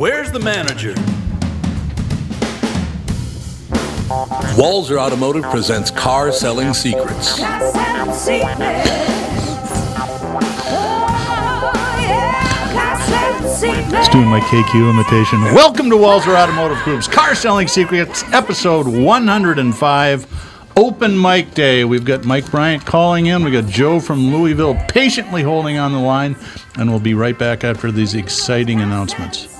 Where's the manager? Walzer Automotive presents Car Selling Secrets. It's doing my KQ imitation. Welcome to Walzer Automotive Group's Car Selling Secrets, episode 105. Open mic day. We've got Mike Bryant calling in. We got Joe from Louisville patiently holding on the line, and we'll be right back after these exciting announcements.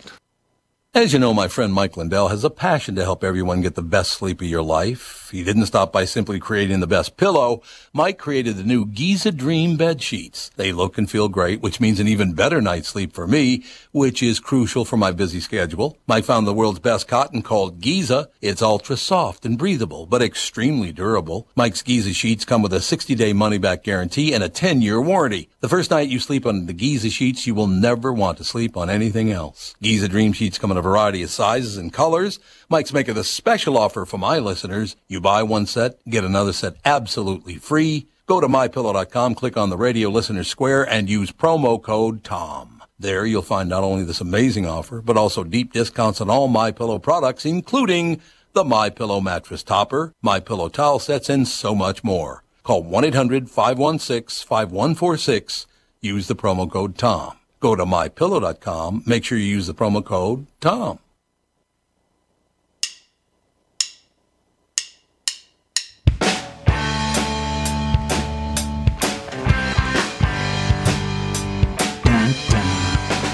As you know, my friend Mike Lindell has a passion to help everyone get the best sleep of your life. He didn't stop by simply creating the best pillow. Mike created the new Giza Dream bed sheets. They look and feel great, which means an even better night's sleep for me, which is crucial for my busy schedule. Mike found the world's best cotton called Giza. It's ultra soft and breathable, but extremely durable. Mike's Giza sheets come with a 60-day money-back guarantee and a 10-year warranty. The first night you sleep on the Giza sheets, you will never want to sleep on anything else. Giza Dream sheets come in a variety of sizes and colors. Mike's making a special offer for my listeners. You buy one set, get another set absolutely free. Go to mypillow.com, click on the radio listener square, and use promo code TOM. There you'll find not only this amazing offer, but also deep discounts on all My Pillow products, including the My Pillow mattress topper, My Pillow towel sets, and so much more. Call 1-800-516-5146. Use the promo code TOM. Go to mypillow.com. Make sure you use the promo code TOM.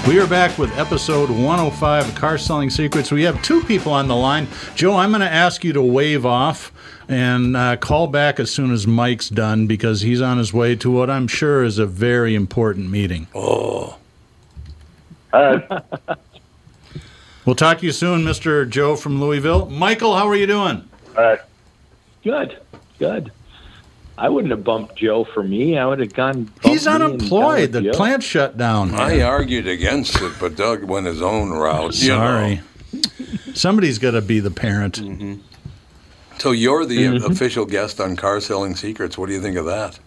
We are back with episode 105 of Car Selling Secrets. We have two people on the line. Joe, I'm going to ask you to wave off and uh, call back as soon as Mike's done because he's on his way to what I'm sure is a very important meeting. Oh, uh. We'll talk to you soon, Mr. Joe from Louisville. Michael, how are you doing? All right. Good, good. I wouldn't have bumped Joe for me. I would have gone. He's unemployed. The Joe. plant shut down. I argued against it, but Doug went his own route. Sorry. know. Somebody's got to be the parent. Mm-hmm. So you're the mm-hmm. official guest on Car Selling Secrets. What do you think of that?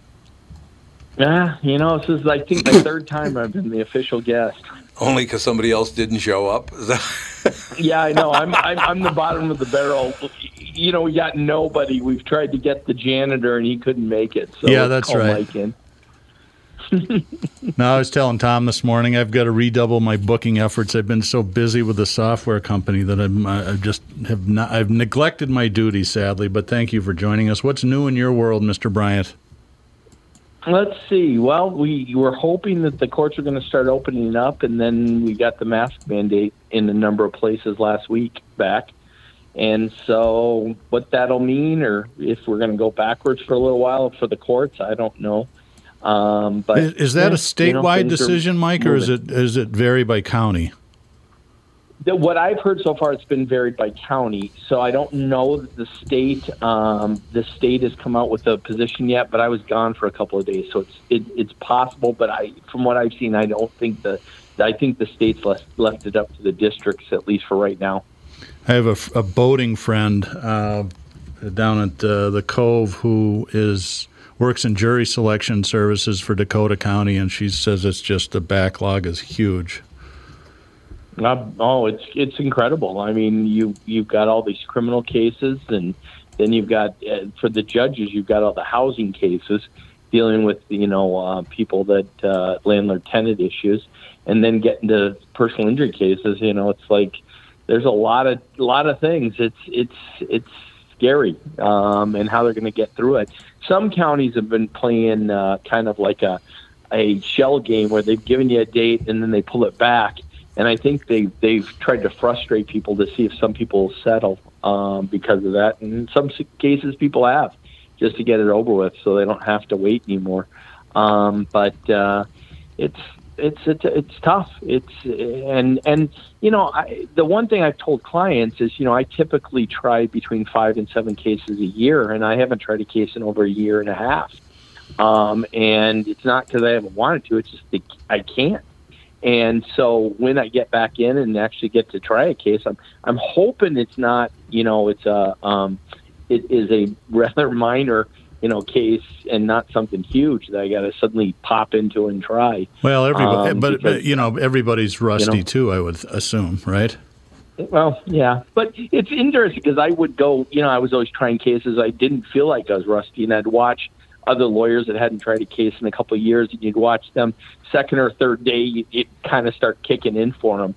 Yeah, you know, this is I think the third time I've been the official guest. Only because somebody else didn't show up? Yeah, I know. I'm, I'm I'm the bottom of the barrel. You know, we got nobody. We've tried to get the janitor, and he couldn't make it. So Yeah, that's right. Mike in. No, I was telling Tom this morning I've got to redouble my booking efforts. I've been so busy with the software company that I'm I just have not I've neglected my duties sadly. But thank you for joining us. What's new in your world, Mr. Bryant? Let's see. Well, we were hoping that the courts are going to start opening up, and then we got the mask mandate in a number of places last week back. And so, what that'll mean, or if we're going to go backwards for a little while for the courts, I don't know. Um, but Is, is that a yeah, you know, statewide decision, Mike, or is it is it vary by county? What I've heard so far, it's been varied by county. So I don't know that the state, um, the state has come out with a position yet. But I was gone for a couple of days, so it's it, it's possible. But I, from what I've seen, I don't think the, I think the state's left left it up to the districts at least for right now. I have a boating friend uh, down at uh, the Cove who is works in jury selection services for Dakota County, and she says it's just the backlog is huge. Uh, oh, it's it's incredible. I mean, you you've got all these criminal cases, and Then you've got uh, for the judges, you've got all the housing cases dealing with you know uh, people that uh, landlord tenant issues, and then getting to personal injury cases. You know, it's like there's a lot of a lot of things. It's it's it's scary, um, and how they're going to get through it. Some counties have been playing uh, kind of like a a shell game where they've given you a date and then they pull it back. And I think they they've tried to frustrate people to see if some people settle um, because of that. And in some cases, people have just to get it over with, so they don't have to wait anymore. Um, but uh, it's it's it's tough. It's and and you know I, the one thing I've told clients is you know I typically try between five and seven cases a year, and I haven't tried a case in over a year and a half. Um, and it's not because I haven't wanted to; it's just that I can't. And so when I get back in and actually get to try a case, I'm I'm hoping it's not you know it's a um, it is a rather minor you know case and not something huge that I got to suddenly pop into and try. Well, everybody, um, but, because, but, you know everybody's rusty you know, too. I would assume, right? Well, yeah, but it's interesting because I would go. You know, I was always trying cases. I didn't feel like I was rusty, and I'd watch other lawyers that hadn't tried a case in a couple of years, and you'd watch them second or third day, you, it kind of start kicking in for them.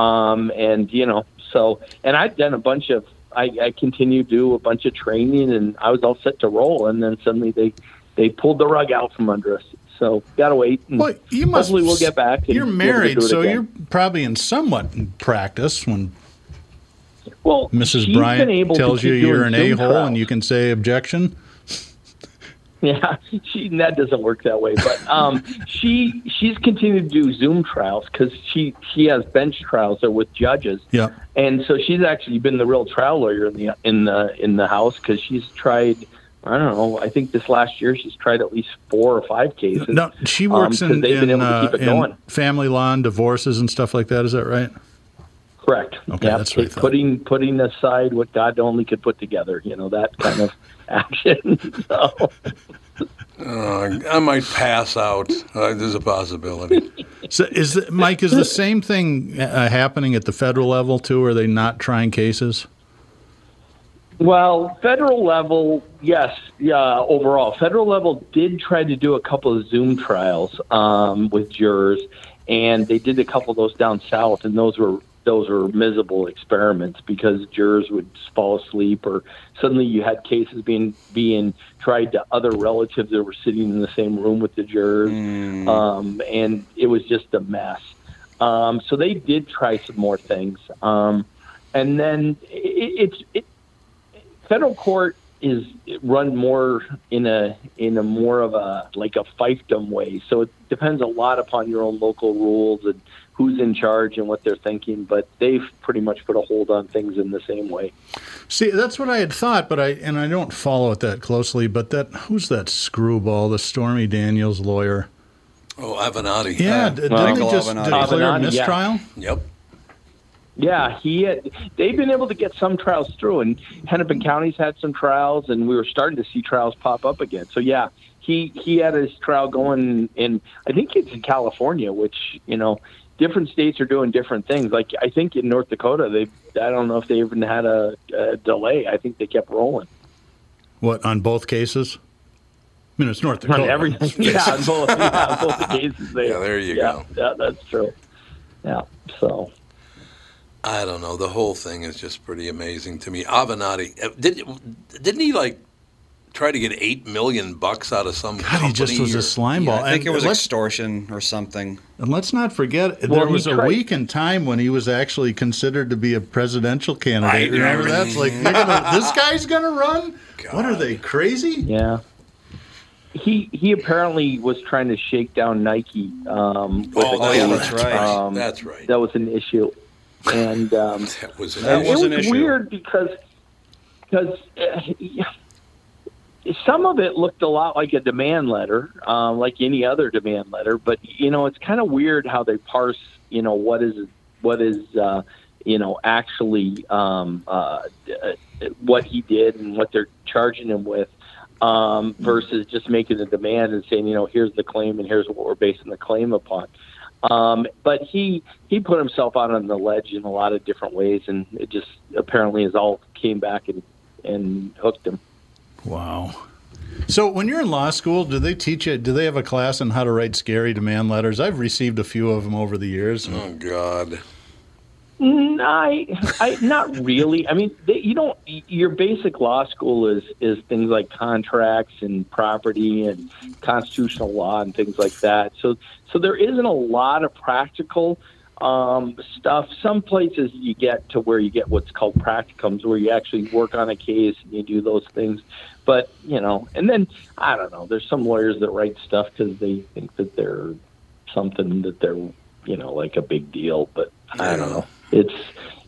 Um, and you know, so and I'd done a bunch of I, I continued to do a bunch of training, and I was all set to roll, and then suddenly they they pulled the rug out from under us. So gotta wait. well, you must. Hopefully, we'll get back. You're married, so again. you're probably in somewhat practice when. Well, Mrs. Bryant tells you you're an a hole, and you can say objection. Yeah, she that doesn't work that way. But um, she she's continued to do Zoom trials because she she has bench trials there with judges. Yeah, and so she's actually been the real trial lawyer in the in the in the house because she's tried. I don't know. I think this last year she's tried at least four or five cases. No, she works um, in, in, uh, in family law and divorces and stuff like that. Is that right? Correct. Okay, yep. that's right. Putting putting aside what God only could put together, you know that kind of action. so. Uh, I might pass out. Uh, there's a possibility. so, is the, Mike? Is the same thing uh, happening at the federal level too? Are they not trying cases? Well, federal level, yes. Yeah, overall, federal level did try to do a couple of Zoom trials um, with jurors, and they did a couple of those down south, and those were those were miserable experiments because jurors would fall asleep or suddenly you had cases being being tried to other relatives that were sitting in the same room with the jurors. Mm. um, and it was just a mess. Um, so they did try some more things. Um, and then it, it's it, federal court is run more in a in a more of a like a fiefdom way. So it depends a lot upon your own local rules and who's in charge and what they're thinking, but they've pretty much put a hold on things in the same way. See, that's what I had thought, but I and I don't follow it that closely. But that who's that screwball, the Stormy Daniels lawyer? Oh, Avenatti. Yeah, uh, didn't well, he just Avenatti. declare Avenatti, mistrial? Yeah. Yep. Yeah, he had, they've been able to get some trials through, and Hennepin County's had some trials, and we were starting to see trials pop up again. So yeah, he he had his trial going and I think it's in California, which you know different states are doing different things. Like I think in North Dakota, they I don't know if they even had a, a delay. I think they kept rolling. What on both cases? I mean, it's North Dakota. On everything, yeah, on both, yeah, on both the cases. There. Yeah, there you yeah, go. Yeah, that's true. Yeah, so. I don't know. The whole thing is just pretty amazing to me. Avenatti, uh, did, didn't he like try to get eight million bucks out of some. God, he just was or, a slime ball. Yeah, I think and it was extortion or something. And let's not forget, well, there was a tried. week in time when he was actually considered to be a presidential candidate. I, Remember that? It's like gonna, this guy's going to run. God. What are they crazy? Yeah. He he apparently was trying to shake down Nike. Um, oh, oh yeah, that's right. Um, that's right. That was an issue, and um, that was an that issue. was an issue. weird because because. Uh, some of it looked a lot like a demand letter, uh, like any other demand letter. But you know, it's kind of weird how they parse. You know, what is what is uh, you know actually um, uh, what he did and what they're charging him with. Um, versus just making a demand and saying, you know, here's the claim and here's what we're basing the claim upon. Um, but he he put himself out on the ledge in a lot of different ways, and it just apparently is all came back and and hooked him. Wow. So when you're in law school, do they teach you? Do they have a class on how to write scary demand letters? I've received a few of them over the years. Oh God. Mm, I, I, not really. I mean, they, you don't. Your basic law school is is things like contracts and property and constitutional law and things like that. So, so there isn't a lot of practical um, stuff. Some places you get to where you get what's called practicums, where you actually work on a case and you do those things. But you know, and then I don't know. There's some lawyers that write stuff because they think that they're something that they're you know like a big deal. But I don't know. It's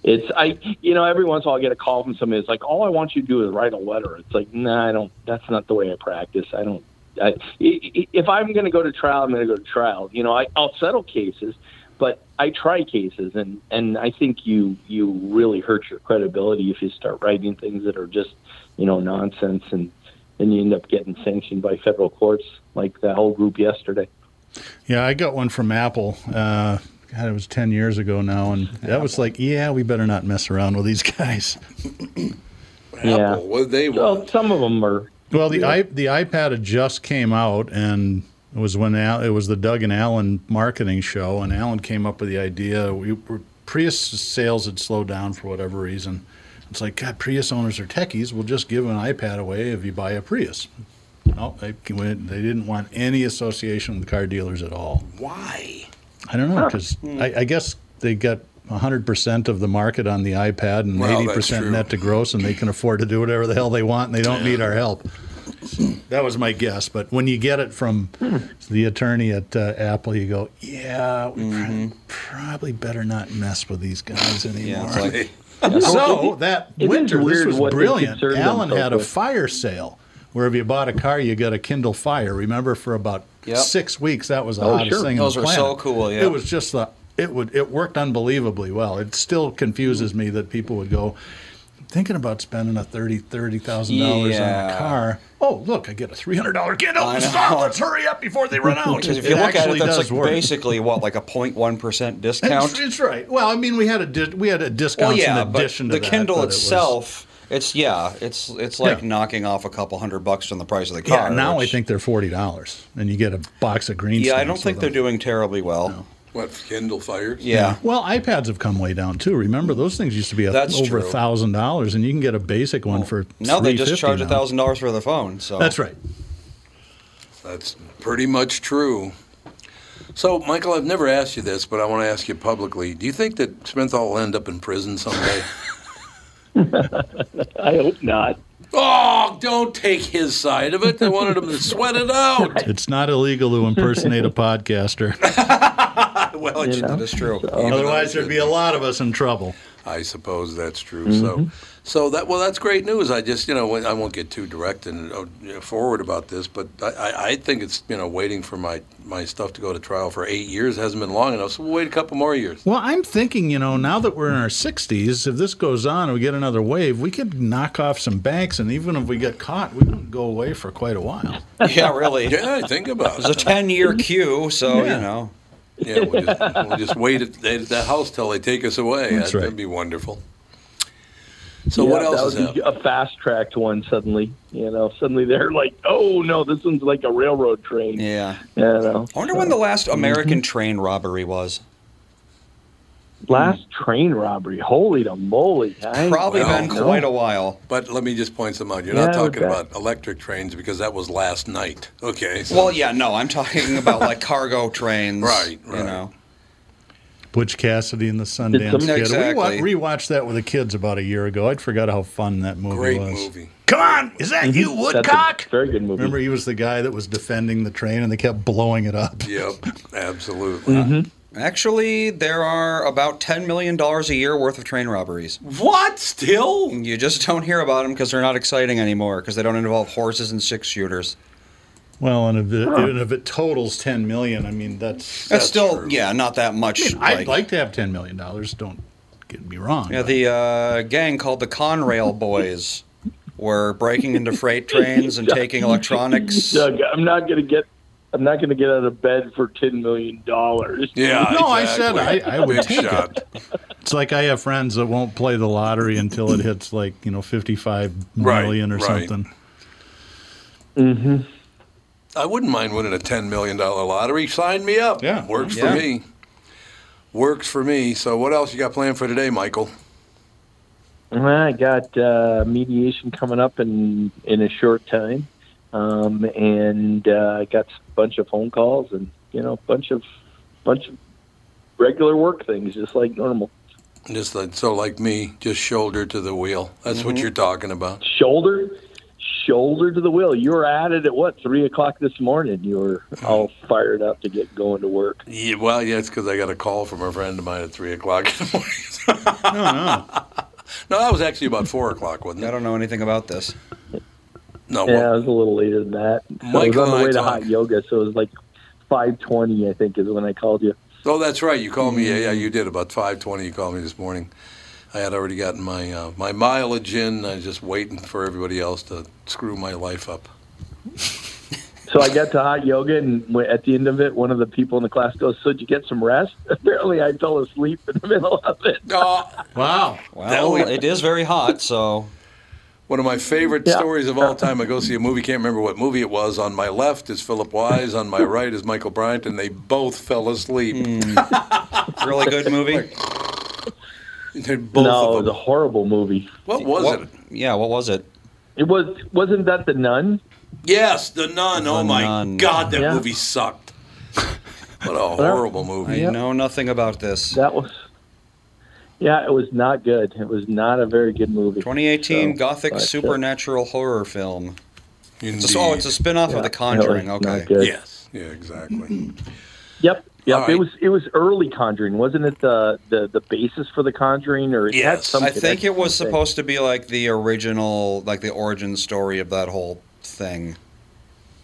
it's I you know every once in a while I get a call from somebody It's like all I want you to do is write a letter. It's like nah, I don't. That's not the way I practice. I don't. I, if I'm going to go to trial, I'm going to go to trial. You know, I, I'll settle cases, but I try cases, and and I think you you really hurt your credibility if you start writing things that are just you know nonsense, and and you end up getting sanctioned by federal courts like that whole group yesterday. Yeah, I got one from Apple. Uh, God, it was ten years ago now, and that was like, yeah, we better not mess around with these guys. Yeah. Apple, what do they Well, some of them are. Well, the i the iPad had just came out, and it was when Al, it was the Doug and Allen marketing show, and Allen came up with the idea. We were, Prius sales had slowed down for whatever reason. It's like God, Prius owners are techies. We'll just give an iPad away if you buy a Prius. No, they, went, they didn't want any association with car dealers at all. Why? I don't know because I, I guess they got 100% of the market on the iPad and Well, 80% net to gross, and they can afford to do whatever the hell they want, and they don't need our help. So that was my guess. But when you get it from the attorney at uh, Apple, you go, yeah, we pr- probably better not mess with these guys anymore. Yeah, it's like so that It is winter, this was brilliant. Alan Allen themselves had a fire sale where if you bought a car, you got a Kindle Fire. Remember, for about Yep. six weeks, that was the Oh, hottest sure. thing. Those on the were so cool, yeah. It was just the it would it worked unbelievably well. It still confuses me that people would go thinking about spending a thirty thirty thousand dollars on a car. Oh, look, I get a three hundred dollar Kindle. Stop, let's hurry up before they run out. Because if you look at it, that's like work. basically what, like a 0.1 percent discount. It's, it's right. Well, I mean, we had a di- we had a discount Well, yeah, in but addition the to that, Kindle but it was- itself, it's yeah, it's it's like Yeah. knocking off a couple hundred bucks from the price of the car. Yeah, now which- I think they're forty dollars, and you get a box of green. Yeah, I don't think they're doing terribly well. What Kindle fires? Yeah. Well, iPads have come way down too. Remember, those things used to be a, That's over a true. thousand dollars, and you can get a basic one for Now they just $350 charge a now. thousand dollars for the phone. So That's right. That's pretty much true. So, Michael, I've never asked you this, but I want to ask you publicly. Do you think that Spenthal will end up in prison someday? I hope not. Oh, don't take his side of it. I wanted him to sweat it out. It's not illegal to impersonate a podcaster. well, it's, know, that is true. Otherwise, there'd be a lot of us in trouble. I suppose that's true. So, mm-hmm. So that well, that's great news. I just you know I won't get too direct and uh, you know, forward about this, but I, I, I think it's you know waiting for my my stuff to go to trial for eight years hasn't been long enough. So we'll wait a couple more years. Well, I'm thinking, you know, now that we're in our 60s, if this goes on and we get another wave, we could knock off some banks, and even if we get caught, we wouldn't go away for quite a while. Yeah, really. Yeah, think about it. It's a ten-year queue, so Yeah. you know. Yeah, we'll just, we'll just wait at, at that house till they take us away. That's that, right. That'd be wonderful. So Yeah, what else that is would be a fast tracked one suddenly. You know, suddenly they're like, oh no, this one's like a railroad train. Yeah. You know, I wonder when the last mm-hmm. American train robbery was. last train robbery. Holy to moly! I- Probably Well, been quite a while. But let me just point some out. You're Yeah, not talking bet. about electric trains because that was last night. Okay. So, Well, yeah, no, I'm talking about like cargo trains. Right, You know. Butch Cassidy and the Sundance Kid. Exactly. We wa- rewatched that with the kids about a year ago. I'd forgot how fun that movie great was. movie. Come on, is that you, That's a Woodcock? very good movie. Remember, he was the guy that was defending the train, and they kept blowing it up. Yep, absolutely. Mm-hmm. Actually, there are about $10 million a year worth of train robberies. What? Still? You just don't hear about them because they're not exciting anymore because they don't involve horses and six shooters. Well, and if it, and if it totals ten million, I mean that's. That's, still, true. yeah, not that much. I'd like to have ten million dollars. Don't get me wrong. Yeah, but- the uh, gang called the Conrail Boys were breaking into freight trains and taking electronics. Doug, I'm not gonna get. I'm not going to get out of bed for ten million dollars. Yeah. No, I said exactly. I- I would Big take it. It's like I have friends that won't play the lottery until it hits like you know fifty-five Right, million or right. something. I wouldn't mind winning a $10 million lottery. Sign me up. Yeah. Works Yeah. for me. Works for me. So, what else you got planned for today, Michael? I got uh, mediation coming up in in a short time, um, and uh, I got a bunch of phone calls and you know a bunch of bunch of regular work things, just like normal. Just like, so, like me, just shoulder to the wheel. That's what you're talking about. Shoulder, shoulder to the wheel. You were at it at what three o'clock this morning. You were all fired up to get going to work. Yeah, well, yeah, it's because I got a call from a friend of mine at 3 o'clock in the morning. No, no. no, that was actually about 4 o'clock, wasn't it? I don't know anything about this. No, Yeah, well, it was a little later than that. So I was on the and I way to hot yoga, so it was like five twenty. I think is when I called you. Oh, that's right. You called me. Mm. Yeah, yeah, you did. About five twenty, you called me this morning. I had already gotten my uh, my mileage in. I was just waiting for everybody else to screw my life up. So I got to hot yoga, and at the end of it, one of the people in the class goes, "So did you get some rest?" Apparently, I fell asleep in the middle of it. Oh, Wow. Well, That- it is very hot, so one of my favorite Yeah. stories of all time. I go see a movie. Can't remember what movie it was. On my left is Philip Wise. On my right is Michael Bryant, and they both fell asleep. really good movie. They're both no, it was a horrible movie. What was What- it? Yeah, what was it? It was wasn't that the nun? Yes, The Nun. oh my Nun. God, that Yeah. movie sucked. What a horrible movie. I know nothing about this. That was. Yeah, it was not good. It was not a very good movie. 2018 So, gothic but, uh, supernatural horror film. Indeed. It's a, oh, it's a spin-off yeah, of The Conjuring. Okay. Yes. Yeah, exactly. Yep. Yep. All right. It was it was early Conjuring, wasn't it? The the, the basis for the Conjuring, or Yes. some I think it was connection, supposed to be like the original, like the origin story of that whole thing.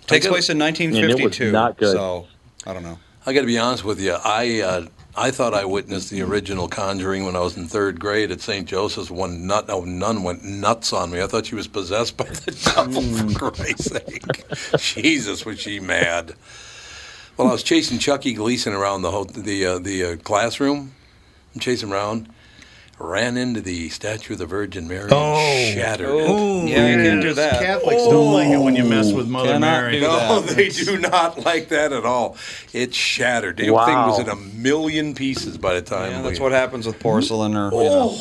Takes place in And it was 1952. not good. So I don't know. I got to be honest with you. I uh, I thought I witnessed the original Conjuring when I was in third grade at St. Joseph's. One nut, oh, nun went nuts on me. I thought she was possessed by the devil. For Christ's sake, Jesus, was she mad? Well, I was chasing Chucky Gleason around the ho- the uh, the uh, classroom. I'm chasing around. Ran into the statue of the Virgin Mary Oh. and shattered it. Ooh, Yeah, you can't do that. Catholics don't like it when you mess with Mother Cannot Mary. No, that. they do not like that at all. It shattered. The thing was in a million pieces by the time. Yeah, that's we- what happens with porcelain or you know.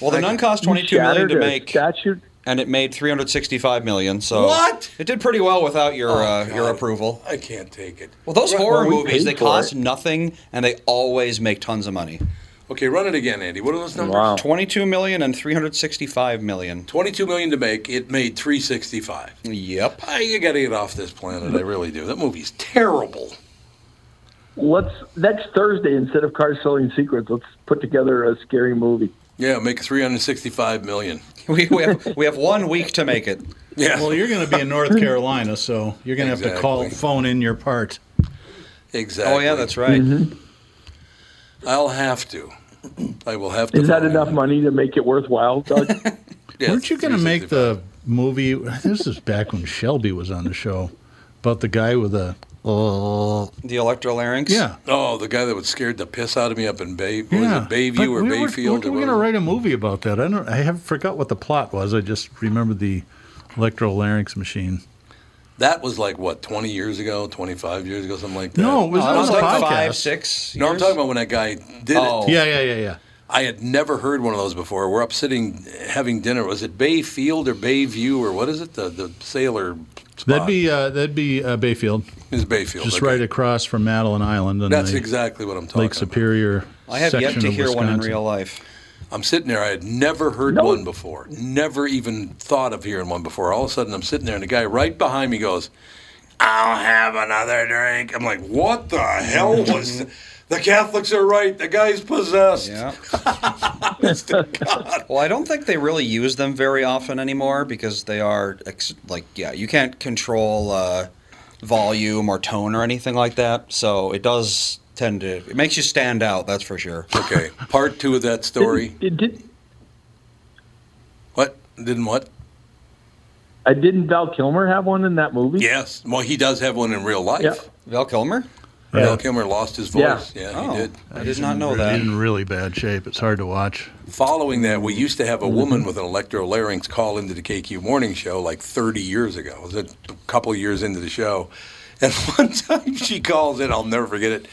Well, the nun cost 22 million shattered to make, Statue. And it made 365 million. So What? It did pretty well without your Oh, uh, your approval. I can't take it. Well, those Well, horror we movies they cost it. nothing, and they always make tons of money. Okay, run it again, Andy. What are those numbers? Wow. 22 million and 365 million. Twenty-two million to make. It made three sixty-five. Yep. I got to get off this planet. I really do. That movie's terrible. Let's next Thursday instead of Car Selling Secrets, let's put together a scary movie. Yeah, make three hundred sixty-five million. We, we, have, we have one week to make it. Yeah, Well, you're going to be in North Carolina, so you're going to have to call, phone in your part. exactly. Oh, yeah, that's right. Mm-hmm. I'll have to. I will have to. Is that enough in. money to make it worthwhile, Doug? Yeah, Weren't you going to make the movie? This is back when Shelby was on the show about the guy with the. Oh, The electrolarynx. yeah. Oh, the guy that would scared the piss out of me up in Bay. Yeah, was it Bayview But or we were, Bayfield? We're, we're going to write a movie about that. I don't. I have forgot what the plot was. I just remember the electrolarynx machine. That was like what, twenty years ago, twenty-five years ago, something like that. No, it was Oh, on that was like podcast. five, six. No, I'm talking about when that guy did Oh. it. Yeah, yeah, yeah, yeah. I had never heard one of those before. We're up sitting having dinner. Was it Bayfield or Bayview or what is it? The the sailor. Spot. That'd be uh, that'd be uh, Bayfield, It's Bayfield. just okay. right across from Madeline Island That's exactly what I'm talking about. Lake about. Superior. I have yet to of hear one in real life. I'm sitting there. I had never heard No. one before. Never even thought of hearing one before. All of a sudden, I'm sitting there, and the guy right behind me goes, "I'll have another drink." I'm like, "What the hell was?" th- The Catholics are right. The guy's possessed. Yeah. Honest to God. Well, I don't think they really use them very often anymore because they are ex- like, yeah, you can't control uh, volume or tone or anything like that. So it does tend to, it makes you stand out, that's for sure. Okay, part two of that story. Did, did, What? Didn't what? I didn't Val Kilmer have one in that movie? Yes. Well, he does have one in real life. Yeah. Val Kilmer? Val Kilmer lost his voice. Yeah, Oh, he did. I did not know that. He's in really bad shape. It's hard to watch. Following that, we used to have a woman with an electrolarynx call into the KQ morning show like 30 years ago. It was a couple years into the show. And one time she calls in, I'll never forget it.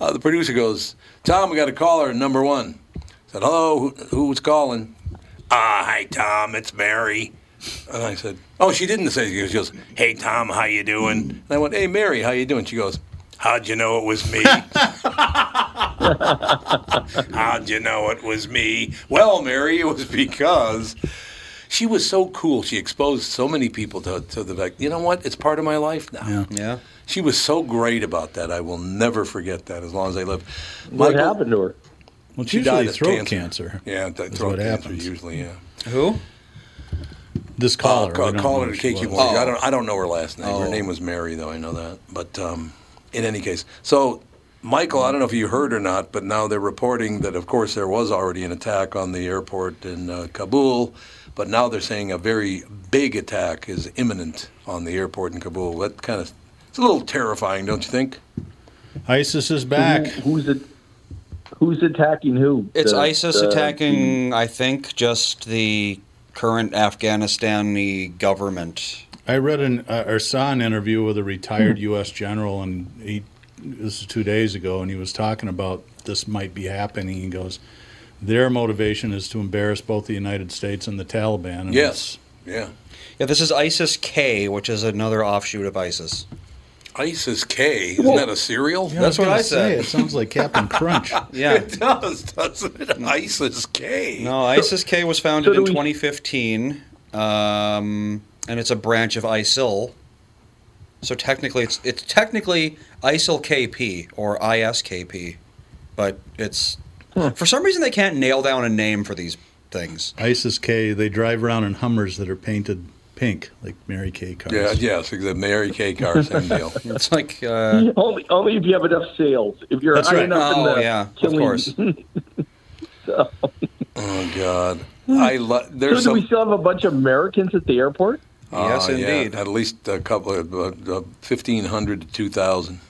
Uh, the producer goes, Tom, we got a caller, number one. I said, hello, who, who's calling? Ah, hi, Tom, it's Mary. And I said, oh, she didn't say it. She goes, hey, Tom, how you doing? And I went, hey, Mary, how you doing? She goes, how'd you know it was me? How'd you know it was me? Well, Mary, it was because she was so cool. She exposed so many people to, to the fact, you know what? It's part of my life now. Yeah. Yeah. She was so great about that. I will never forget that as long as I live. What Michael- happened to her? Well, She died of throat cancer. cancer. Yeah, th- throat what cancer happens. usually, yeah. Who? This caller. Call, we don't call her who to she KQ was. Morning. Oh. I don't. I don't know her last name. Her Oh. name was Mary, though. I know that. But um, in any case, so Michael, I don't know if you heard or not, but now they're reporting that, of course, there was already an attack on the airport in uh, Kabul, but now they're saying a very big attack is imminent on the airport in Kabul. That kind of it's a little terrifying, don't you think? ISIS is back. Who, who's it? Who's attacking who? It's The- ISIS the- attacking, I think, just the current Afghanistani government. I read an uh, or saw an interview with a retired U.S. general, and he this is two days ago, and he was talking about this might be happening. He goes, their motivation is to embarrass both the United States and the Taliban. And Yes. Yeah. Yeah, this is ISIS K, which is another offshoot of ISIS. ISIS K. Isn't that a cereal? Yeah, That's was what gonna I said. say, It sounds like Captain Crunch. Yeah. It does, doesn't it? ISIS K. No, ISIS K was founded So do in we- 2015, um, and it's a branch of ISIL. So technically, it's it's technically ISIL KP or ISKP, but it's for some reason they can't nail down a name for these things. ISIS K. They drive around in Hummers that are painted pink, like Mary Kay cars. Yeah, yes, exactly. Mary Kay car, same deal. It's like uh, Only, only if you have enough sales. If you're That's high right. enough in Oh, the yeah, of killing- course. Oh God, I lo- So do some. we still have a bunch of Americans at the airport? Yes, uh, yeah, indeed. at least a couple of uh, uh, fifteen hundred to two thousand,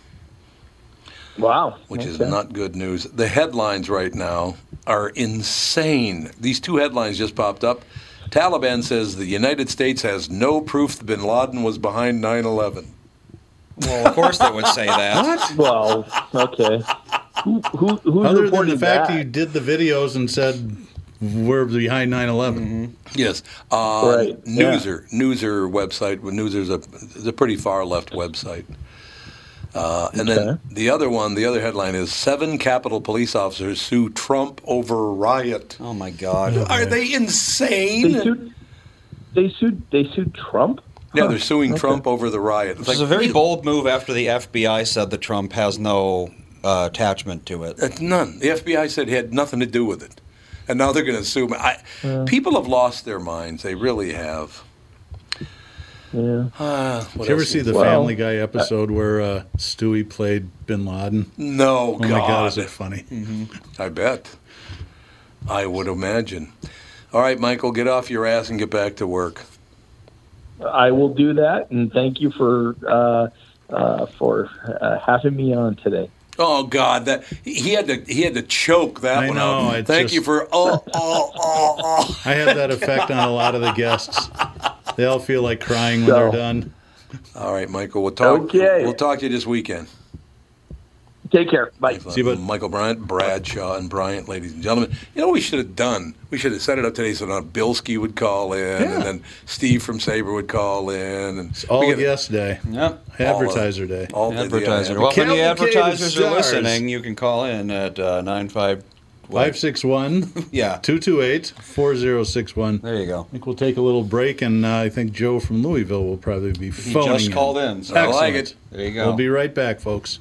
Wow. which is not good news. The headlines right now are insane. These two headlines just popped up. Taliban says the United States has no proof that Bin Laden was behind 9/11. Well, of course they would say that. Well, okay. Who, who, who's Other than the fact that? that you did the videos and said we're behind 9/11. Yes, uh, Right, yeah. Newser, Newser website. well, Newser's a, is a pretty far left website. Uh, and then the other one, the other headline is seven Capitol police officers sue Trump over riot. Oh my God. Are they They insane? sued. They sued. They sued Trump. yeah, they're suing Okay. Trump over the riot. It's This is a very bold move after the FBI said that Trump has no uh, attachment to it. Uh, none. The FBI said he had nothing to do with it, and now they're going to sue him. I, people have lost their minds. They really have. Yeah. Uh, what Did you ever see the Well, Family Guy episode where uh, Stewie played Bin Laden? No, Oh my God, is it funny? I bet. I would imagine. All right, Michael, get off your ass and get back to work. I will do that, and thank you for uh, uh, for uh, having me on today. Oh God, that he had to he had to choke that I one know, out. Thank just- you for oh oh oh oh. I have that effect on a lot of the guests. They all feel like crying when So- they're done. All right, Michael, we'll talk. Okay. We'll talk to you this weekend. Take care. Bye. See, but- Michael Bryant, Bradshaw, and Bryant, ladies and gentlemen. You know what we should have done? We should have set it up today so now Bilski would call in, Yeah. and then Steve from Saber would call in, and All we could- guest day, Yep. advertiser day. all Advertiser. yeah, Well, if any advertisers are listening, you can call in at uh, nine five. 561 Yeah. 228 4061. There you go. I think we'll take a little break, and uh, I think Joe from Louisville will probably be He phoning just called in. So I like Excellent. it. there you go. We'll be right back, folks.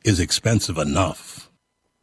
is expensive enough.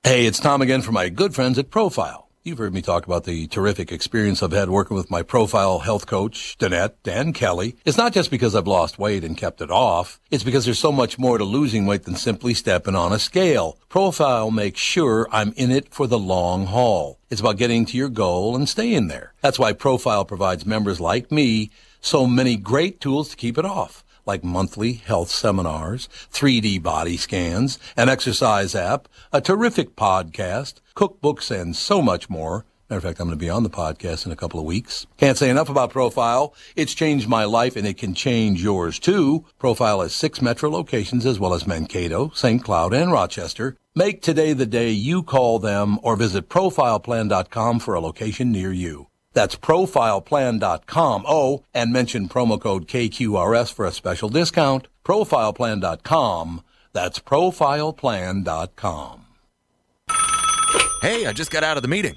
Hey, it's Tom again for my good friends at Profile. You've heard me talk about the terrific experience I've had working with my Profile health coach, Danette and Kelly. It's not just because I've lost weight and kept it off. It's because there's so much more to losing weight than simply stepping on a scale. Profile makes sure I'm in it for the long haul. It's about getting to your goal and staying there. That's why Profile provides members like me so many great tools to keep it off like monthly health seminars, 3D body scans, an exercise app, a terrific podcast, cookbooks, and so much more. Matter of fact, I'm going to be on the podcast in a couple of weeks. Can't say enough about Profile. It's changed my life and it can change yours too. Profile has six metro locations as well as Mankato, St. Cloud, and Rochester. Make today the day you call them or visit profileplan.com for a location near you. That's profileplan.com. Oh, and mention promo code KQRS for a special discount. Profileplan.com. That's profileplan.com. Hey, I just got out of the meeting.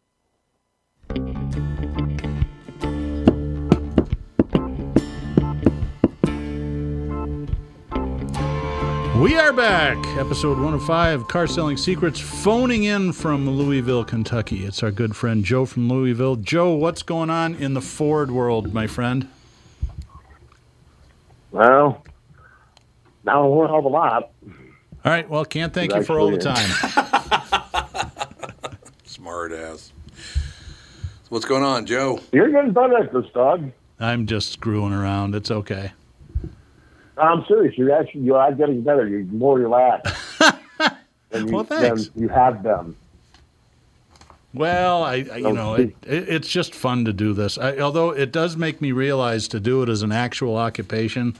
We are back. Episode 105 Car Selling Secrets, phoning in from Louisville, Kentucky. It's our good friend Joe from Louisville. Joe, what's going on in the Ford world, my friend? Well, not a whole hell of a lot. All right. Well, can't thank you for all the time. Smart ass. What's going on, Joe? You're getting better at this, dog. I'm just screwing around. It's okay. I'm serious. You're actually you are getting better. You're more relaxed. than you, Well, thanks. than you have them. Well, I, I you know, it, it, it's just fun to do this. I, although it does make me realize to do it as an actual occupation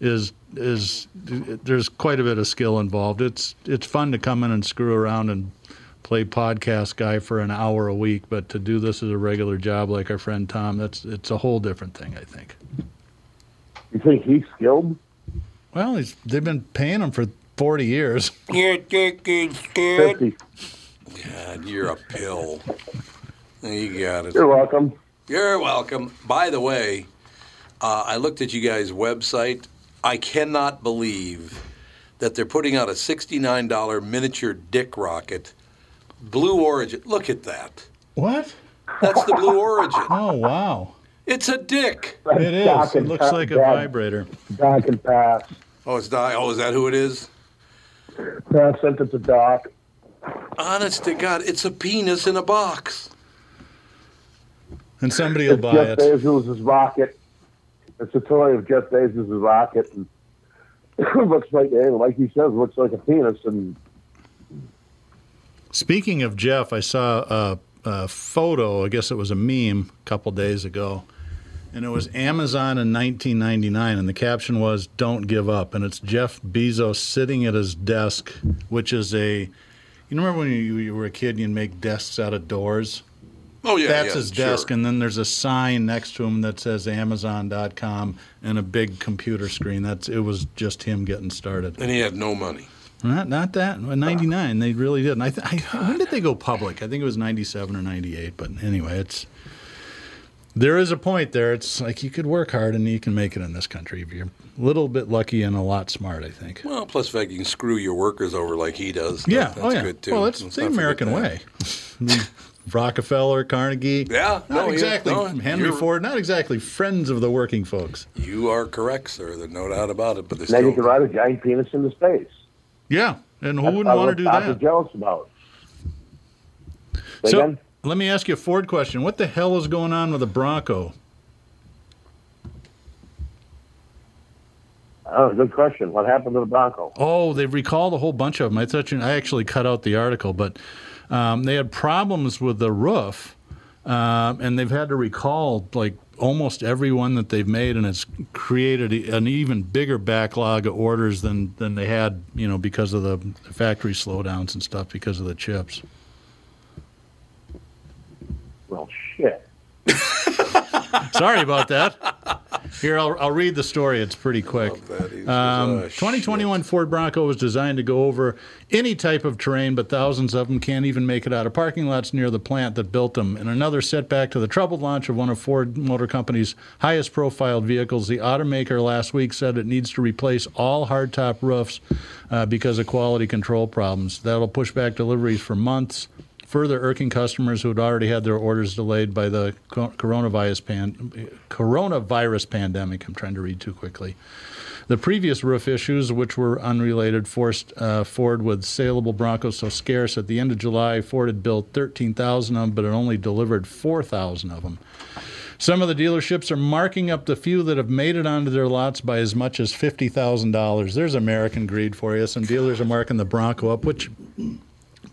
is is there's quite a bit of skill involved. It's it's fun to come in and screw around and play podcast guy for an hour a week, but to do this as a regular job like our friend Tom, that's it's a whole different thing. I think. You think he's skilled? Well, he's, they've been paying him for forty years. Fifty. God, you're a pill. You got it. You're welcome. You're welcome. By the way, uh, I looked at you guys' website. I cannot believe that they're putting out a $69 miniature dick rocket. Blue Origin. Look at that. What? That's the Blue Origin. Oh wow! It's a dick. It is. Doc It looks Pa- like a vibrator. Doc and pass. Oh, it's not. Oh, is that who it is? Pass sent it to Doc. Honest to God, it's a penis in a box. And somebody will It's buy Jeff it. Bezos' rocket. It's a toy of Jeff Bezos' rocket, and it looks like, like he says, looks like a penis. And Speaking of Jeff, I saw a, a photo. I guess it was a meme a couple days ago, and it was Amazon in 1999, and the caption was "Don't give up." And it's Jeff Bezos sitting at his desk, which is a. You remember when you, you were a kid and you'd make desks out of doors? Oh yeah, That's yeah, his sure. desk, and then there's a sign next to him that says Amazon.com and a big computer screen. That's it was just him getting started. And he had no money. Not not that. Ninety nine. They really did. And I, th- I when did they go public? I think it was ninety seven or ninety eight. But anyway, it's there is a point there. It's like you could work hard and you can make it in this country if you're a little bit lucky and a lot smart. I think. Well, plus the fact you can screw your workers over like he does. Yeah. That's oh yeah. good too. Well, that's Let's the American way. I mean, Rockefeller, Carnegie. Yeah, Not no, exactly no, Henry Ford. Not exactly friends of the working folks. You are correct, sir. There's no doubt about it. But there's Then you still can ride a giant penis into space. Yeah. And who That's wouldn't want to do Stop that? is jealous about. Say So again? Let me ask you a Ford question. What the hell is going on with the Bronco? Oh, good question. What happened to the Bronco? Oh, they've recalled a whole bunch of them. I thought you, I actually cut out the article, but um, they had problems with the roof, um, and they've had to recall like almost every one that they've made, and it's created an even bigger backlog of orders than than they had, you know, because of the factory slowdowns and stuff because of the chips. Well, shit. Sorry about that. Here, I'll, I'll read the story. It's pretty quick. Um, uh, 2021 Ford Bronco was designed to go over any type of terrain, but thousands of them can't even make it out of parking lots near the plant that built them. And another setback to the troubled launch of one of Ford Motor Company's highest profiled vehicles, the automaker last week said it needs to replace all hardtop roofs uh, because of quality control problems. That'll push back deliveries for months further irking customers who had already had their orders delayed by the coronavirus, pan- coronavirus pandemic. I'm trying to read too quickly. The previous roof issues, which were unrelated, forced uh, Ford with saleable Broncos so scarce. At the end of July, Ford had built 13,000 of them, but it only delivered 4,000 of them. Some of the dealerships are marking up the few that have made it onto their lots by as much as $50,000. There's American greed for you. Some dealers are marking the Bronco up, which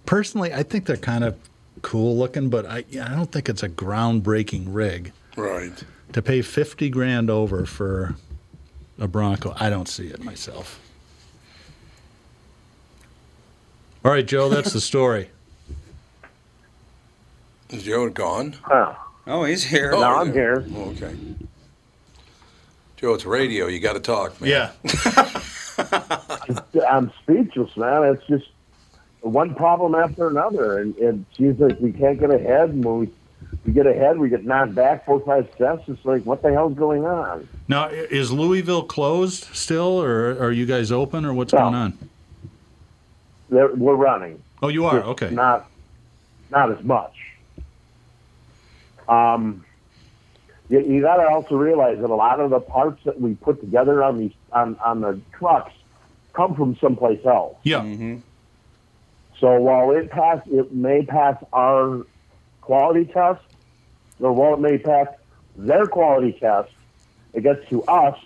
personally, I think they're kind of cool looking, but I, I don't think it's a groundbreaking rig. right. To pay 50 grand over for a Bronco, I don't see it myself. All right, Joe, that's the story. Is Joe gone? Huh. Oh, he's here. Oh, Now I'm yeah. here. Oh, okay. Joe, it's radio. You got to talk, man. Yeah. I'm speechless, man. It's just one problem after another, and it seems like we can't get ahead. And when we, we get ahead, we get knocked back four, five steps. It's like, what the hell's going on? Now, is Louisville closed still, or are you guys open, or what's No. going on? They're, we're running. Oh, you are? Just Okay. Not, not as much. Um, you, you got to also realize that a lot of the parts that we put together on these on, on the trucks come from someplace else. Yeah. So while it pass, it may pass our quality test, or while it may pass their quality test, it gets to us.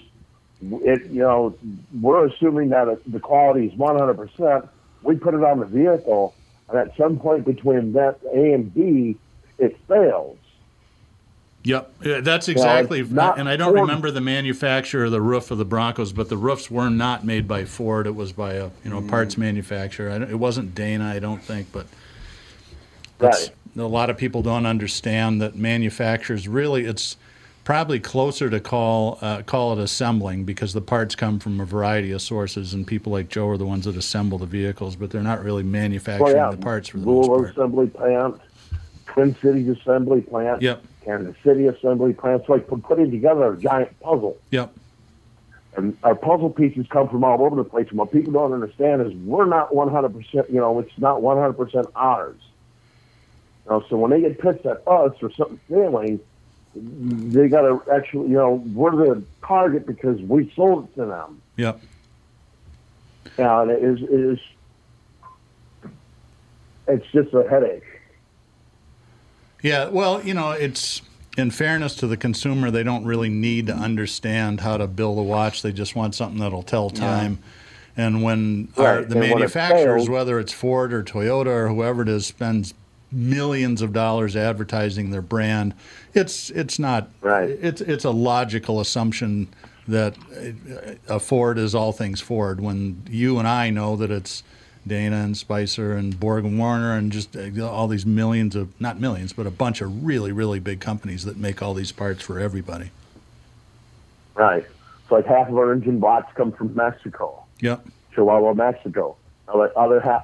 It you know we're assuming that the quality is one hundred percent. We put it on the vehicle, and at some point between that A and B, it fails. Yep, Yeah, that's exactly. not and I don't Ford. remember the manufacturer of the roof of the Broncos, but the roofs were not made by Ford. It was by a you know parts manufacturer. It wasn't Dana, I don't think, but that's, Right. a lot of people don't understand that manufacturers really it's probably closer to call uh, call it assembling because the parts come from a variety of sources and people like Joe are the ones that assemble the vehicles, but they're not really manufacturing Well, yeah, the parts for the most Louisville part. assembly plant, Twin Cities assembly plant, Yep, Kansas City assembly plant. So like we're putting together a giant puzzle. yep, and our puzzle pieces come from all over the place. And what people don't understand is we're not 100%, you know, it's not 100% ours. You know, so when they get pissed at us for something failing, they got to actually, you know, we're the target because we sold it to them. yep. Yeah, and it is, it is, it's just a headache. Yeah, well, you know, it's in fairness to the consumer, they don't really need to understand how to build a watch. They just want something that'll tell time. And when our, the and when it manufacturers, whether it's Ford or Toyota or whoever it is, spends millions of dollars advertising their brand, it's it's not Right. It's it's a logical assumption that uh, a Ford is all things Ford. When you and I know that it's Dana and Spicer and Borg and Warner and just uh, all these millions of not millions, but a bunch of really really big companies that make all these parts for everybody. Right. So like half of our engine blocks come from Mexico. Yep. Chihuahua, Mexico. Other, other ha-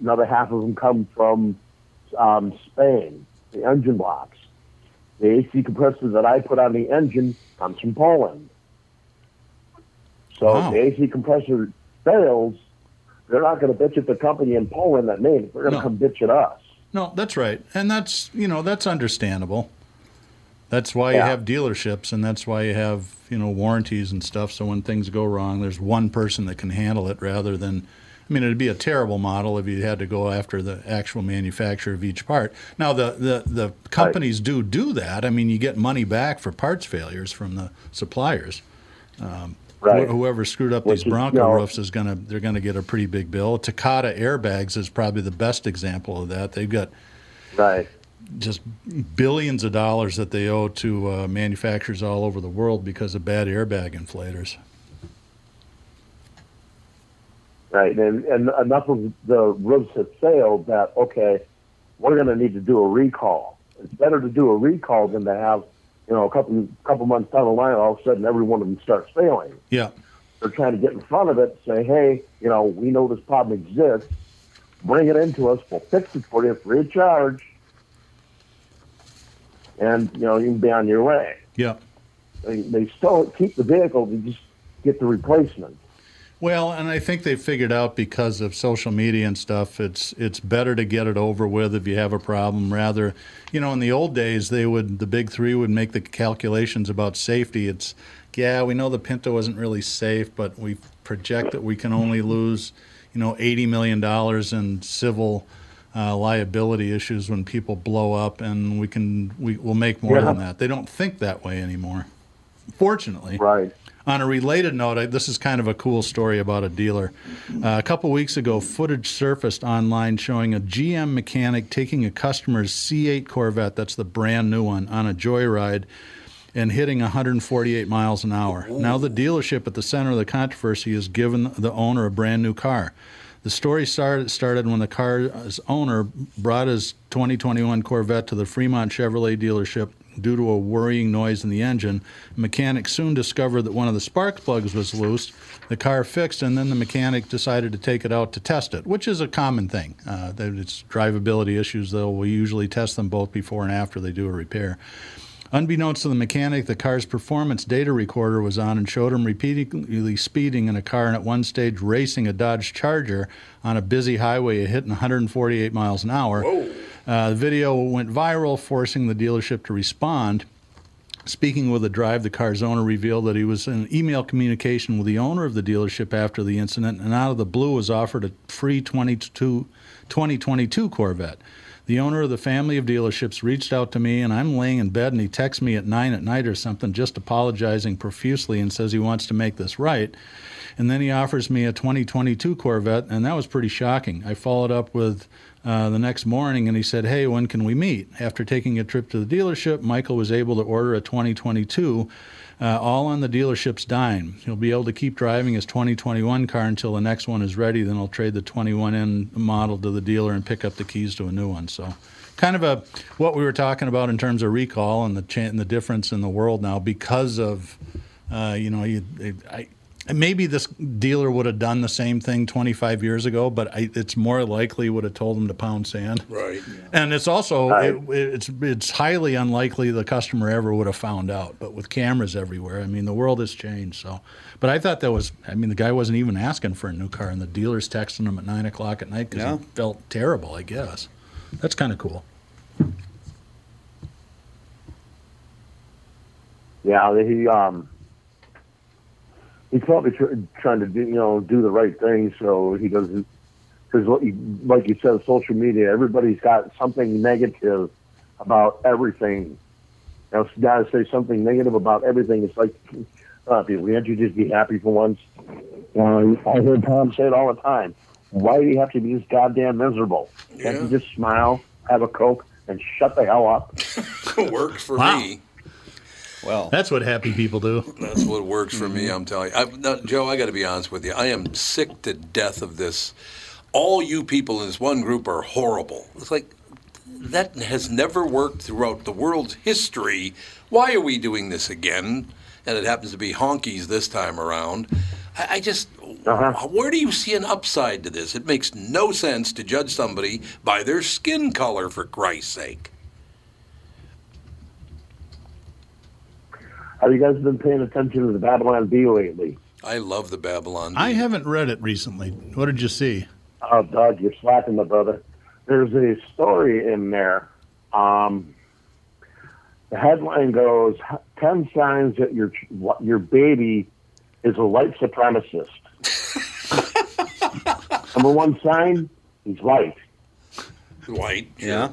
another half of them come from um, Spain, the engine blocks. The AC compressor that I put on the engine comes from Poland. So Wow. the AC compressor fails, they're not going to bitch at the company in Poland that made it. They're going to No. come bitch at us. No, that's right, and that's you know that's understandable. That's why you have dealerships, and that's why you have you know warranties and stuff. So when things go wrong, there's one person that can handle it rather than. I mean, it'd be a terrible model if you had to go after the actual manufacturer of each part. Now, the the, the companies do do that. I mean, you get money back for parts failures from the suppliers. Um, Right. wh- Whoever screwed up Which these is, Bronco you know- roofs is gonna they're gonna get a pretty big bill. Takata airbags is probably the best example of that. They've got Right. just billions of dollars that they owe to uh, manufacturers all over the world because of bad airbag inflators. Right. And, and enough of the roofs have failed that, okay, we're going to need to do a recall. It's better to do a recall than to have, you know, a couple couple months down the line, all of a sudden every one of them starts failing. Yeah, They're trying to get in front of it, say, hey, you know, we know this problem exists. Bring it into us. We'll fix it for you free of charge. And, you know, you can be on your way. yeah. They, they still keep the vehicle, they just get the replacement. Well, and I think they figured out because of social media and stuff, it's it's better to get it over with if you have a problem. Rather, you know, in the old days, they would the big three would make the calculations about safety. It's yeah, we know the Pinto isn't really safe, but we project that we can only lose, you know, eighty million dollars in civil. Uh, liability issues when people blow up, and we can we will make more Yeah. than that. They don't think that way anymore. Fortunately, Right. On a related note, I, this is kind of a cool story about a dealer. Uh, a couple weeks ago, footage surfaced online showing a GM mechanic taking a customer's C8 Corvette, that's the brand new one, on a joyride and hitting 148 miles an hour. Now, the dealership at the center of the controversy has given the owner a brand new car. The story started, started when the car's owner brought his 2021 Corvette to the Fremont Chevrolet dealership due to a worrying noise in the engine. Mechanics soon discovered that one of the spark plugs was loose. The car fixed, and then the mechanic decided to take it out to test it, which is a common thing. Uh, that it's drivability issues, though. We usually test them both before and after they do a repair. Unbeknownst to the mechanic, the car's performance data recorder was on and showed him repeatedly speeding in a car and at one stage racing a Dodge Charger on a busy highway, hitting 148 miles an hour. Uh, the video went viral, forcing the dealership to respond. Speaking with a drive, the car's owner revealed that he was in email communication with the owner of the dealership after the incident, and out of the blue was offered a free 22, 2022 Corvette. The owner of the family of dealerships reached out to me, and I'm laying in bed, and he texts me at 9 at night or something, just apologizing profusely and says he wants to make this right. And then he offers me a 2022 Corvette, and that was pretty shocking. I followed up with uh, the next morning, and he said, Hey, when can we meet? After taking a trip to the dealership, Michael was able to order a 2022, uh, all on the dealership's dime. He'll be able to keep driving his 2021 car until the next one is ready. Then he'll trade the 21N model to the dealer and pick up the keys to a new one. So, kind of a what we were talking about in terms of recall and the cha- and the difference in the world now because of uh, you know you, I, maybe this dealer would have done the same thing 25 years ago, but I, it's more likely would have told them to pound sand. Right. And it's also Right. it, it's it's highly unlikely the customer ever would have found out. But with cameras everywhere, I mean, the world has changed. So, but I thought that was I mean, the guy wasn't even asking for a new car, and the dealer's texting him at nine o'clock at night because Yeah. he felt terrible. I guess that's kind of cool. Yeah, he um he's probably tr- trying to do you know do the right thing so he doesn't because like you said, social media, everybody's got something negative about everything. You know, got to say something negative about everything. It's like, uh, people, can't you just be happy for once? You know, I heard Tom say it all the time. Why do you have to be this goddamn miserable? Can't Yeah. you just smile, have a coke, and shut the hell up? works for Wow. me. Well, That's what happy people do. That's what works for me. I'm telling you, I've, no, Joe. I got to be honest with you. I am sick to death of this. All you people in this one group are horrible. It's like that has never worked throughout the world's history. Why are we doing this again? And it happens to be honkies this time around. I, I just Uh-huh. Where do you see an upside to this? It makes no sense to judge somebody by their skin color, for Christ's sake. Have you guys been paying attention to the Babylon Bee lately? I love the Babylon. I haven't read it recently. What did you see? Oh, Doug, you're slacking, my brother. There's a story in there. Um, the headline goes 10 signs that your, your baby is a white supremacist. Number one sign, he's white. White. sure. Yeah.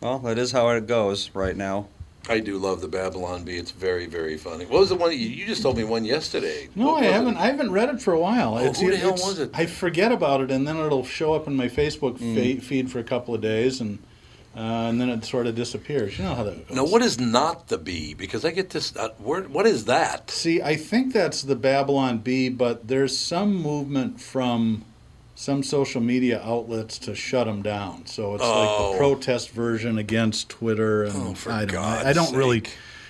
Well, that is how it goes right now. I do love the Babylon Bee. It's very, very funny. What was the one you, you just told me one yesterday? No, I haven't. it? I haven't read it for a while. Oh, who the hell was it? I forget about it, and then it'll show up in my Facebook Mm. fe- feed for a couple of days, and uh, and then it sort of disappears. You know how that goes. Now, what is not the bee? Because I get this. Uh, where, what is that? See, I think that's the Babylon Bee, but there's some movement from some social media outlets to shut them down. So it's like Oh. the protest version against Twitter, and Oh, for I don't. God's I, I don't really.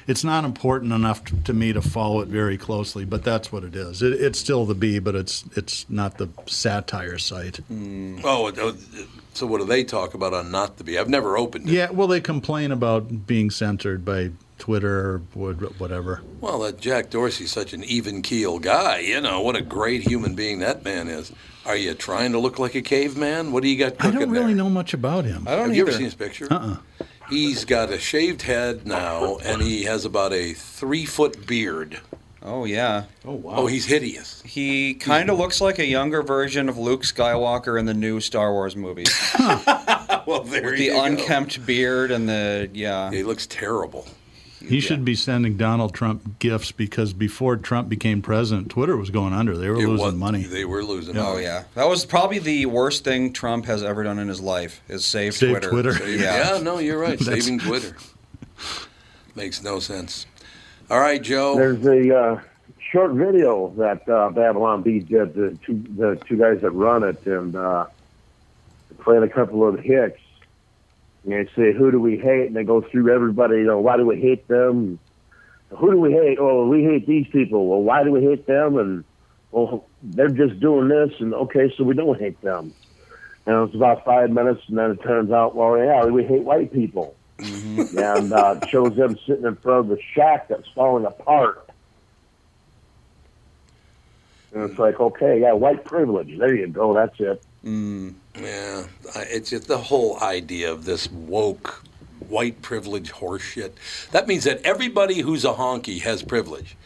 It's not important enough to, to me to follow it very closely, but that's what it is. It, it's still the Bee, but it's it's not the satire site. Mm. Oh, oh, so what do they talk about on not the bee? I've never opened it. Yeah, well, they complain about being censored by Twitter or whatever. Well, that Jack Dorsey's such an even keel guy. You know what a great human being that man is. Are you trying to look like a caveman? What do you got cooking I don't really there? know much about him. I don't Have you ever seen his picture? Uh-uh. He's got a shaved head now, and he has about a three foot beard. Oh yeah. Oh wow. Oh, he's hideous. He kind of looks like a younger version of Luke Skywalker in the new Star Wars movies. Well, there the you go. The unkempt beard and the yeah. He looks terrible. He should be sending Donald Trump gifts because before Trump became president, Twitter was going under. They were It losing was- money. They were losing Oh money. yeah, that was probably the worst thing Trump has ever done in his life is save, Save Twitter. Twitter. Yeah. Yeah. no, you're right. Saving Twitter makes no sense. All right, Joe. There's a uh, short video that uh, Babylon Bee did, the two, the two guys that run it, and uh, playing a couple of hits. And they say, who do we hate? And they go through everybody, you know, why do we hate them? Who do we hate? Oh, we hate these people. Well, why do we hate them? And, well, they're just doing this, and okay, so we don't hate them. And it's about five minutes, and then it turns out, well, yeah, we hate white people. and uh, shows them sitting in front of the shack that's falling apart. And it's like, okay, yeah, white privilege. There you go. That's it. Yeah, it's just the whole idea of this woke white privilege horseshit. That means that everybody who's a honky has privilege.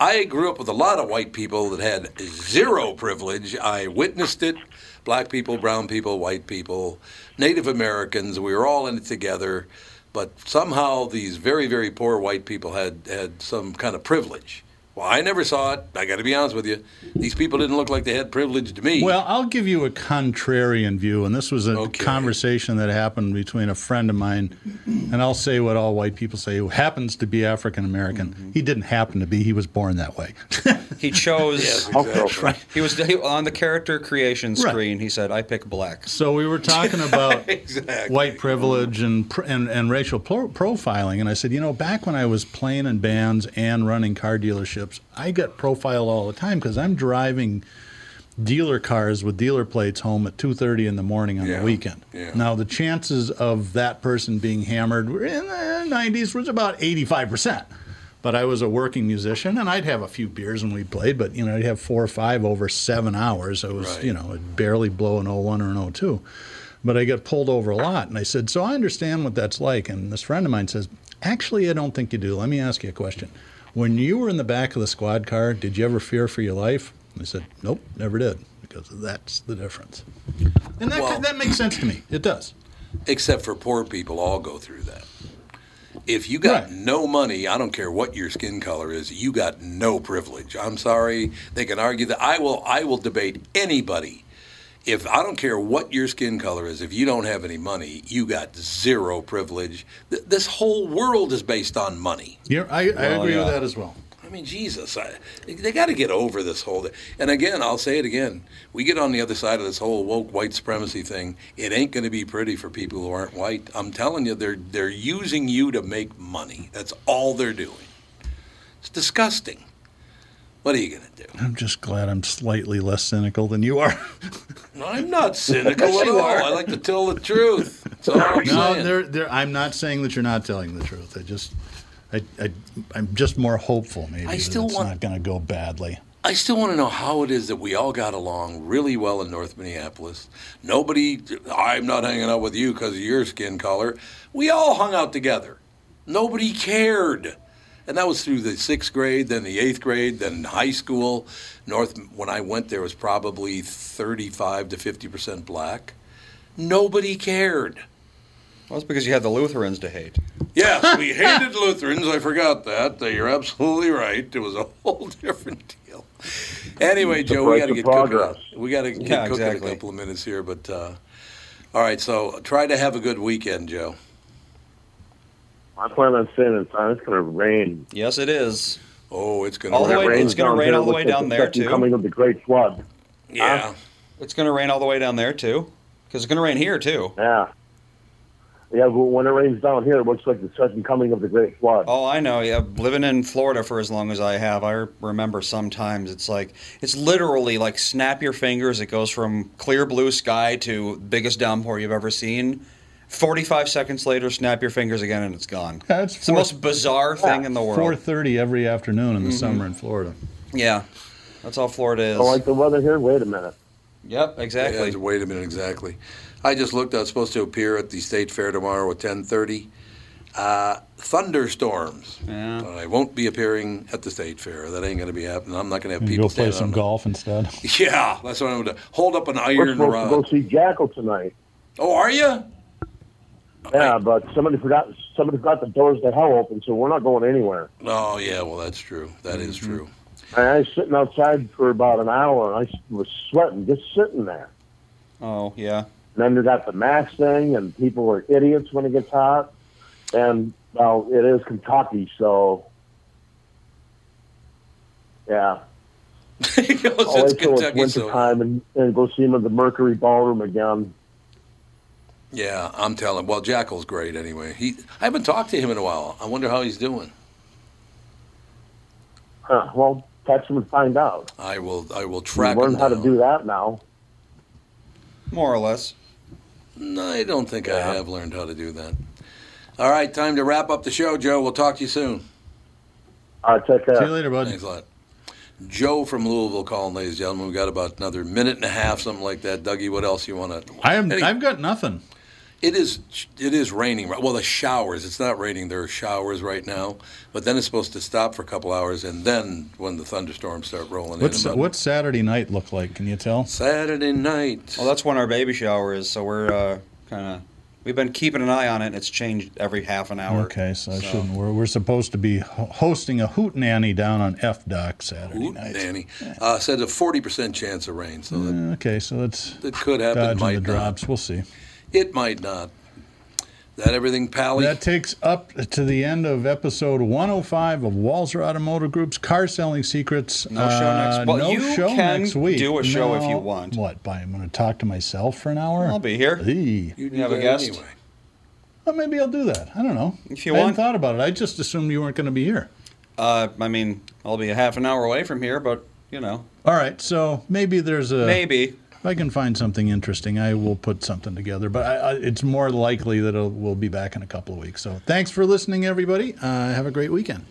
I grew up with a lot of white people that had zero privilege. I witnessed it. Black people, brown people, white people, Native Americans, we were all in it together. But somehow these very, very poor white people had, had some kind of privilege. Well, I never saw it. I got to be honest with you. These people didn't look like they had privilege to me. Well, I'll give you a contrarian view, and this was a Okay. conversation that happened between a friend of mine, and I'll say what all white people say, who happens to be African American. Mm-hmm. He didn't happen to be; he was born that way. He chose. yes, Also, exactly. He was he- on the character creation Right. screen. He said, "I pick black." so we were talking about Exactly. white privilege and and, and racial pro- profiling, and I said, you know, back when I was playing in bands and running car dealerships, I get profiled all the time because I'm driving dealer cars with dealer plates home at 2.30 in the morning on Yeah, the weekend yeah. now the chances of that person being hammered in the 90s was about 85% but i was a working musician and i'd have a few beers when we played but you know i'd have four or five over seven hours i was Right. you know I'd barely blow an 01 or an 02 but i got pulled over a lot and i said so i understand what that's like and this friend of mine says actually i don't think you do let me ask you a question when you were in the back of the squad car did you ever fear for your life I said, nope, never did, because that's the difference. And that, Well- that makes sense to me. It does. except for poor people all go through that. If you got Right. no money, I don't care what your skin color is, you got no privilege. I'm sorry, they can argue that. I will I will debate anybody. If I don't care what your skin color is, if you don't have any money, you got zero privilege. Th- This whole world is based on money. You're, I, I Well, agree with that as well. I mean, Jesus, I, they got to get over this whole thing. And again, I'll say it again: we get on the other side of this whole woke white supremacy thing. It ain't going to be pretty for people who aren't white. I'm telling you, they're they're using you to make money. That's all they're doing. It's disgusting. What are you going to do? I'm just glad I'm slightly less cynical than you are. I'm not cynical at all. I like to tell the truth. That's all I'm no, saying. there, there. I'm not saying that you're not telling the truth. I just, I, I, I'm just more hopeful. Maybe I that still it's want- not going to go badly. I still want to know how it is that we all got along really well in North Minneapolis. Nobody, I'm not hanging out with you because of your skin color. We all hung out together. Nobody cared. And that was through the sixth grade, then the eighth grade, then high school. North, when I went there, was probably 35 to 50% black. Nobody cared. Well, it's because you had the Lutherans to hate. Yes, we hated Lutherans. I forgot that. You're absolutely right. It was a whole different deal. Anyway, Joe, we got to of get cooking. We got to get Yeah, cooking exactly. a couple of minutes here, but uh, all right. So try to have a good weekend, Joe. I plan on staying inside. It's going to rain. Yes, it is. Oh, it's going All to the rain. way- it's gonna rain all the way down the there, too. Coming of the great flood. Yeah. It's going to rain all the way down there too, because it's going to rain here too. Yeah. Yeah, when it rains down here, it looks like the second coming of the great flood. Oh, I know. Yeah, living in Florida for as long as I have, I remember sometimes it's like it's literally like snap your fingers. It goes from clear blue sky to biggest downpour you've ever seen. Forty-five seconds later, snap your fingers again, and it's gone. That's It's the most bizarre thing in the world. 4:30 every afternoon in the Mm-hmm. summer in Florida. Yeah, that's all Florida is. Don't like the weather here? Wait a minute. Yep, Yeah, exactly. wait a minute, exactly. I just looked. I was supposed to appear at the state fair tomorrow at 10:30. Uh, thunderstorms. Yeah. But I won't be appearing at the state fair. That ain't going to be happening. I'm not going to have You people go play standing some on the- golf instead. Yeah, that's what I'm going to hold up an iron We're iron supposed to go see Jackyl tonight. Oh, are you? Yeah, but somebody forgot. Somebody forgot the doors to hell open, so we're not going anywhere. Oh, yeah. Well, that's true. That is true. And I was sitting outside for about an hour, and I was sweating just sitting there. Oh, yeah. And then they got the mask thing, and people are idiots when it gets hot. And well, it is Kentucky, so yeah. He goes, I'll it's wait till it's Kentucky, winter so time and, and go see him at the Mercury Ballroom again. yeah, I'm telling. Well, Jackyl's great anyway. He, I haven't talked to him in a while. I wonder how he's doing. Huh, well, text him and find out. I will. I will track him learn how to do that now. More or less. No, I don't think I have learned how to do that. All right, time to wrap up the show, Joe. We'll talk to you soon. All right, take See you later, bud. Thanks a lot. Joe from Louisville calling, ladies and gentlemen. We've got about another minute and a half, something like that. Dougie, what else you want to? I am, I've got nothing. It is. It is raining. Well, the showers. It's not raining. There are showers right now, but then it's supposed to stop for a couple hours, and then when the thunderstorms start rolling What's in. about what's Saturday night look like? Can you tell? Saturday night? Well, that's when our baby shower is, so we're uh, kind of we've been keeping an eye on it. and It's changed every half an hour. Okay, so I shouldn't. We're, we're supposed to be hosting a hoot nanny down on F Dock Saturday Ooh, night. Danny uh, said a forty percent chance of rain, so that, Okay, so that's that could happen. dodging Might the not. We'll see. It might not. That everything, Pally? That takes up to the end of episode 105 of Walzer Automotive Group's Car Selling Secrets. No show next- Uh, well, no you show can next week. do a show if you No. want. What? By I'm going to talk to myself for an hour. I'll be here. Hey. you You have a that guest? anyway. Well, maybe I'll do that. I don't know. If you I want. hadn't thought about it. I just assumed you weren't going to be here. Uh, I mean, I'll be a half an hour away from here, but you know, All right, so maybe there's a. maybe. I can find something interesting, I will put something together. But I, I, it's more likely that we'll be back in a couple of weeks. So thanks for listening, everybody. Uh, have a great weekend.